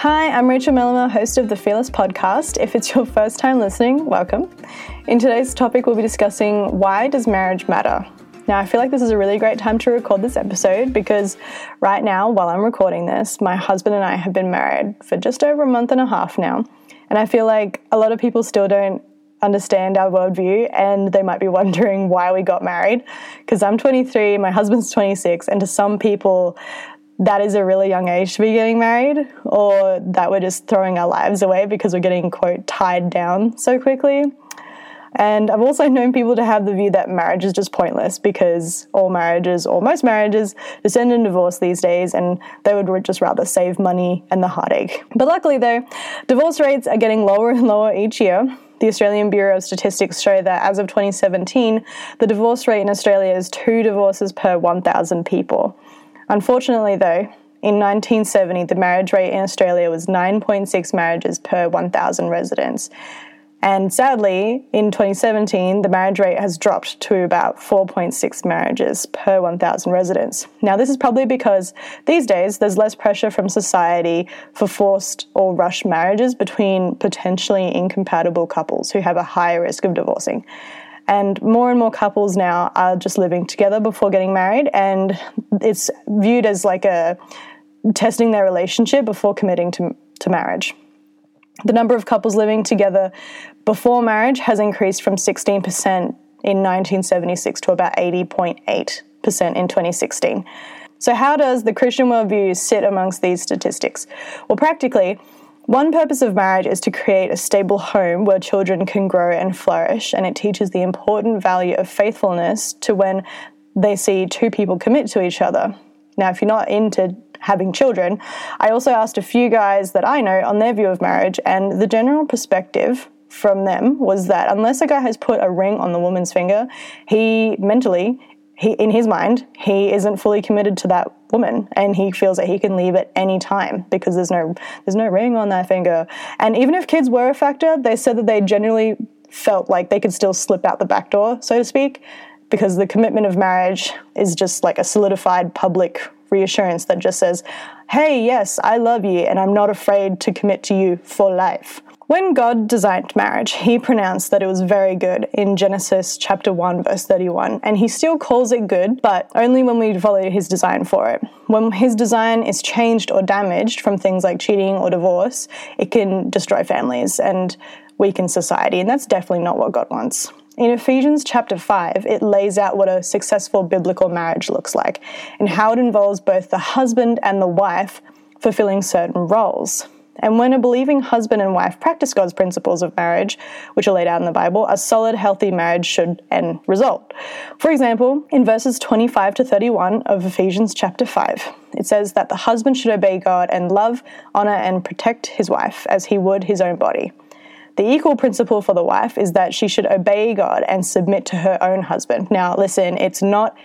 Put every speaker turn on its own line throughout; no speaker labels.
Hi, I'm Rachel Mellimer, host of the Fearless podcast. If it's your first time listening, welcome. In today's topic, we'll be discussing why does marriage matter? Now, I feel like this is a really great time to record this episode because right now, while I'm recording this, my husband and I have been married for just over a month and a half now. And I feel like a lot of people still don't understand our worldview and they might be wondering why we got married. Because I'm 23, my husband's 26, and to some people, that is a really young age to be getting married, or that we're just throwing our lives away because we're getting, quote, tied down so quickly. And I've also known people to have the view that marriage is just pointless because all marriages, or most marriages, just end in divorce these days and they would just rather save money and the heartache. But luckily, though, divorce rates are getting lower and lower each year. The Australian Bureau of Statistics show that as of 2017, the divorce rate in Australia is two divorces per 1,000 people. Unfortunately, though, in 1970, the marriage rate in Australia was 9.6 marriages per 1,000 residents. And sadly, in 2017, the marriage rate has dropped to about 4.6 marriages per 1,000 residents. Now, this is probably because these days there's less pressure from society for forced or rushed marriages between potentially incompatible couples who have a higher risk of divorcing. And more and more couples now are just living together before getting married, and it's viewed as like a testing their relationship before committing to, to marriage. The number of couples living together before marriage has increased from 16% in 1976 to about 80.8% in 2016. So, how does the Christian worldview sit amongst these statistics? Well, practically, one purpose of marriage is to create a stable home where children can grow and flourish, and it teaches the important value of faithfulness to when they see two people commit to each other. Now, if you're not into having children, I also asked a few guys that I know on their view of marriage, and the general perspective from them was that unless a guy has put a ring on the woman's finger, he mentally he, in his mind, he isn't fully committed to that woman, and he feels that he can leave at any time because there's no there's no ring on that finger. And even if kids were a factor, they said that they genuinely felt like they could still slip out the back door, so to speak, because the commitment of marriage is just like a solidified public reassurance that just says, "Hey, yes, I love you, and I'm not afraid to commit to you for life." When God designed marriage, he pronounced that it was very good in Genesis chapter 1 verse 31, and he still calls it good, but only when we follow his design for it. When his design is changed or damaged from things like cheating or divorce, it can destroy families and weaken society, and that's definitely not what God wants. In Ephesians chapter 5, it lays out what a successful biblical marriage looks like and how it involves both the husband and the wife fulfilling certain roles. And when a believing husband and wife practice God's principles of marriage, which are laid out in the Bible, a solid, healthy marriage should end result. For example, in verses 25 to 31 of Ephesians chapter 5, it says that the husband should obey God and love, honor, and protect his wife as he would his own body. The equal principle for the wife is that she should obey God and submit to her own husband. Now, listen, it's not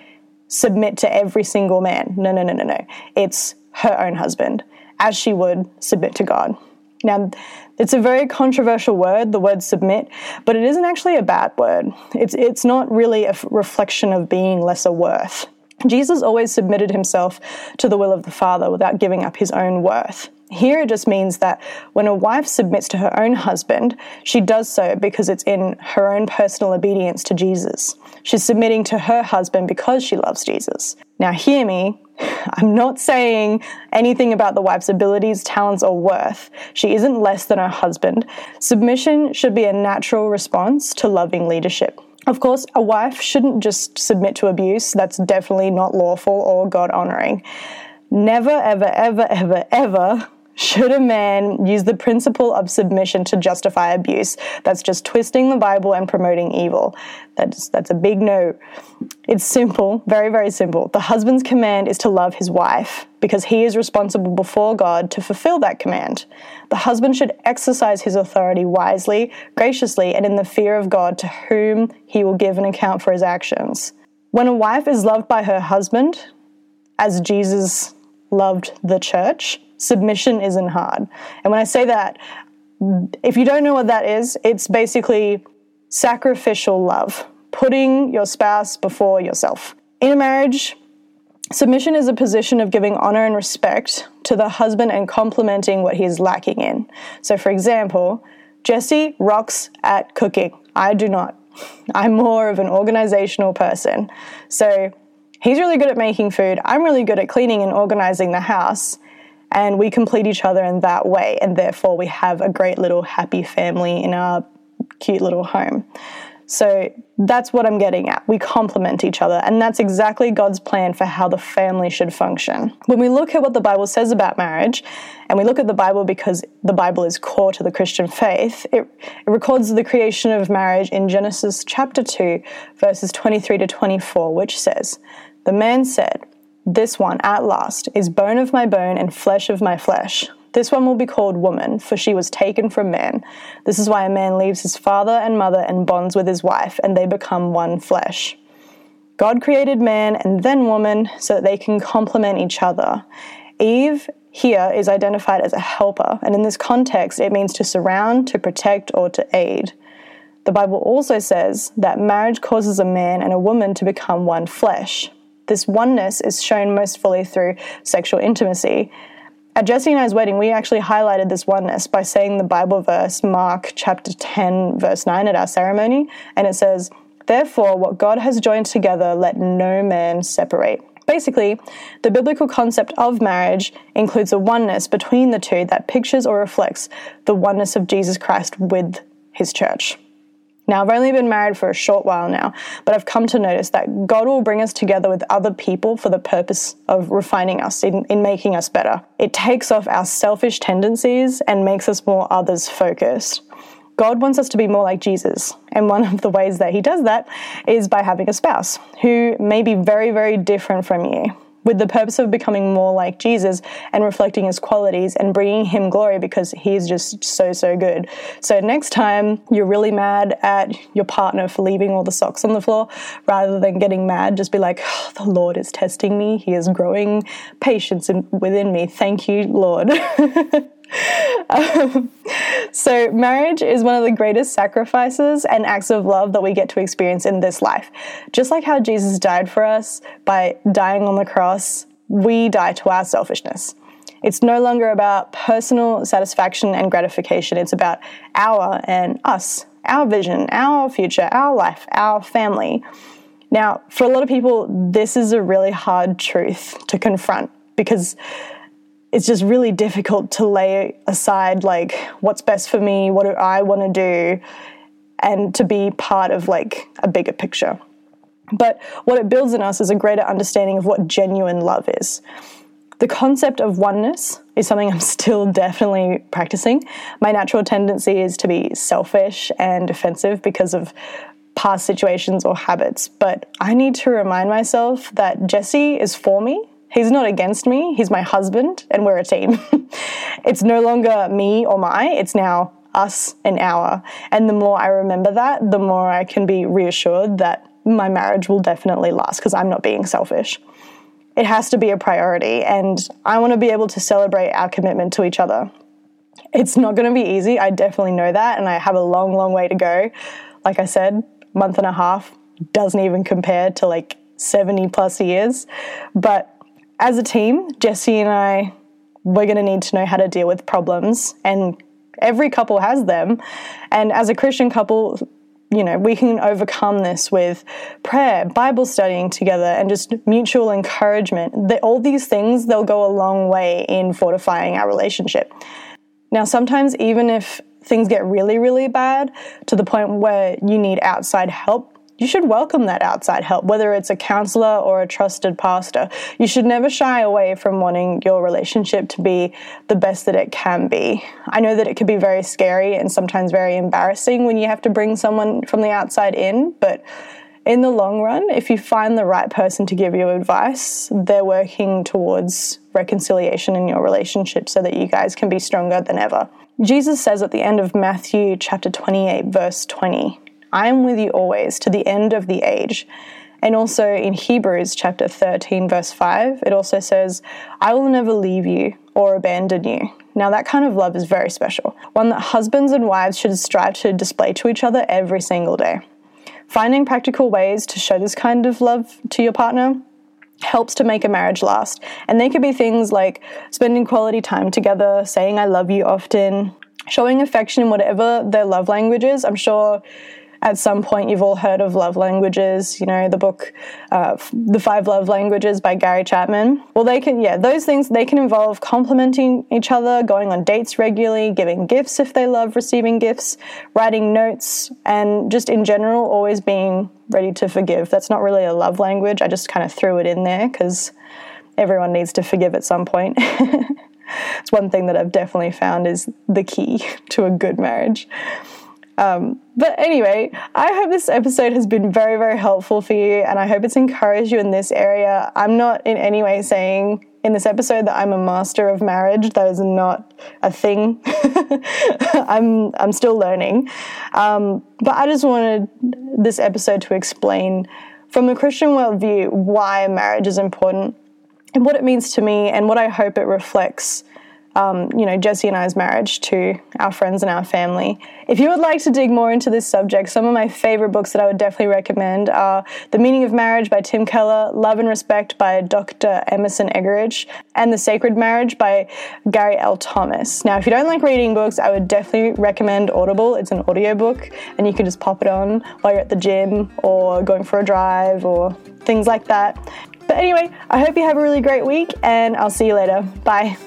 submit to every single man. No, no, no, no, no. It's her own husband as she would submit to God. Now, it's a very controversial word, the word submit, but it isn't actually a bad word. It's, it's not really a reflection of being lesser worth. Jesus always submitted himself to the will of the Father without giving up his own worth. Here it just means that when a wife submits to her own husband, she does so because it's in her own personal obedience to Jesus. She's submitting to her husband because she loves Jesus. Now, hear me, I'm not saying anything about the wife's abilities, talents, or worth. She isn't less than her husband. Submission should be a natural response to loving leadership. Of course, a wife shouldn't just submit to abuse. That's definitely not lawful or God honoring. Never, ever, ever, ever, ever should a man use the principle of submission to justify abuse? That's just twisting the Bible and promoting evil. That's, that's a big no. It's simple, very, very simple. The husband's command is to love his wife because he is responsible before God to fulfill that command. The husband should exercise his authority wisely, graciously, and in the fear of God to whom he will give an account for his actions. When a wife is loved by her husband, as Jesus loved the church, submission isn't hard. And when I say that, if you don't know what that is, it's basically sacrificial love, putting your spouse before yourself. In a marriage, submission is a position of giving honor and respect to the husband and complementing what he's lacking in. So, for example, Jesse rocks at cooking. I do not. I'm more of an organizational person. So, he's really good at making food. I'm really good at cleaning and organizing the house. And we complete each other in that way. And therefore, we have a great little happy family in our cute little home. So that's what I'm getting at. We complement each other, and that's exactly God's plan for how the family should function. When we look at what the Bible says about marriage, and we look at the Bible because the Bible is core to the Christian faith, it, it records the creation of marriage in Genesis chapter 2, verses 23 to 24, which says, The man said, This one, at last, is bone of my bone and flesh of my flesh. This one will be called woman, for she was taken from man. This is why a man leaves his father and mother and bonds with his wife, and they become one flesh. God created man and then woman so that they can complement each other. Eve here is identified as a helper, and in this context, it means to surround, to protect, or to aid. The Bible also says that marriage causes a man and a woman to become one flesh. This oneness is shown most fully through sexual intimacy, at Jesse and I's wedding, we actually highlighted this oneness by saying the Bible verse, Mark chapter 10, verse 9, at our ceremony. And it says, Therefore, what God has joined together, let no man separate. Basically, the biblical concept of marriage includes a oneness between the two that pictures or reflects the oneness of Jesus Christ with his church. Now, I've only been married for a short while now, but I've come to notice that God will bring us together with other people for the purpose of refining us, in, in making us better. It takes off our selfish tendencies and makes us more others focused. God wants us to be more like Jesus. And one of the ways that He does that is by having a spouse who may be very, very different from you with the purpose of becoming more like Jesus and reflecting his qualities and bringing him glory because he's just so, so good. So, next time you're really mad at your partner for leaving all the socks on the floor, rather than getting mad, just be like, oh, The Lord is testing me. He is growing patience in, within me. Thank you, Lord. um, so, marriage is one of the greatest sacrifices and acts of love that we get to experience in this life. Just like how Jesus died for us by dying on the cross, we die to our selfishness. It's no longer about personal satisfaction and gratification, it's about our and us, our vision, our future, our life, our family. Now, for a lot of people, this is a really hard truth to confront because it's just really difficult to lay aside like what's best for me, what do I want to do, and to be part of like a bigger picture. But what it builds in us is a greater understanding of what genuine love is. The concept of oneness is something I'm still definitely practicing. My natural tendency is to be selfish and defensive because of past situations or habits, but I need to remind myself that Jesse is for me He's not against me, he's my husband, and we're a team. it's no longer me or my, it's now us and our. And the more I remember that, the more I can be reassured that my marriage will definitely last because I'm not being selfish. It has to be a priority, and I want to be able to celebrate our commitment to each other. It's not going to be easy, I definitely know that, and I have a long, long way to go. Like I said, month and a half doesn't even compare to like 70 plus years, but as a team, Jesse and I, we're going to need to know how to deal with problems, and every couple has them. And as a Christian couple, you know, we can overcome this with prayer, Bible studying together, and just mutual encouragement. All these things, they'll go a long way in fortifying our relationship. Now, sometimes, even if things get really, really bad to the point where you need outside help, you should welcome that outside help, whether it's a counselor or a trusted pastor. You should never shy away from wanting your relationship to be the best that it can be. I know that it can be very scary and sometimes very embarrassing when you have to bring someone from the outside in, but in the long run, if you find the right person to give you advice, they're working towards reconciliation in your relationship so that you guys can be stronger than ever. Jesus says at the end of Matthew chapter 28, verse 20, I am with you always to the end of the age. And also in Hebrews chapter 13, verse 5, it also says, I will never leave you or abandon you. Now, that kind of love is very special, one that husbands and wives should strive to display to each other every single day. Finding practical ways to show this kind of love to your partner helps to make a marriage last. And they could be things like spending quality time together, saying I love you often, showing affection in whatever their love language is. I'm sure at some point you've all heard of love languages, you know, the book, uh, The Five Love Languages by Gary Chapman. Well, they can, yeah, those things, they can involve complimenting each other, going on dates regularly, giving gifts if they love receiving gifts, writing notes, and just in general, always being ready to forgive. That's not really a love language. I just kind of threw it in there because everyone needs to forgive at some point. it's one thing that I've definitely found is the key to a good marriage. Um, but anyway, I hope this episode has been very, very helpful for you, and I hope it's encouraged you in this area. I'm not in any way saying in this episode that I'm a master of marriage. That is not a thing. I'm I'm still learning, um, but I just wanted this episode to explain from a Christian worldview why marriage is important and what it means to me, and what I hope it reflects um, you know, Jesse and I's marriage to our friends and our family. If you would like to dig more into this subject, some of my favorite books that I would definitely recommend are The Meaning of Marriage by Tim Keller, Love and Respect by Dr. Emerson Eggerichs, and The Sacred Marriage by Gary L. Thomas. Now, if you don't like reading books, I would definitely recommend Audible. It's an audiobook, and you can just pop it on while you're at the gym or going for a drive or things like that. But anyway, I hope you have a really great week, and I'll see you later. Bye.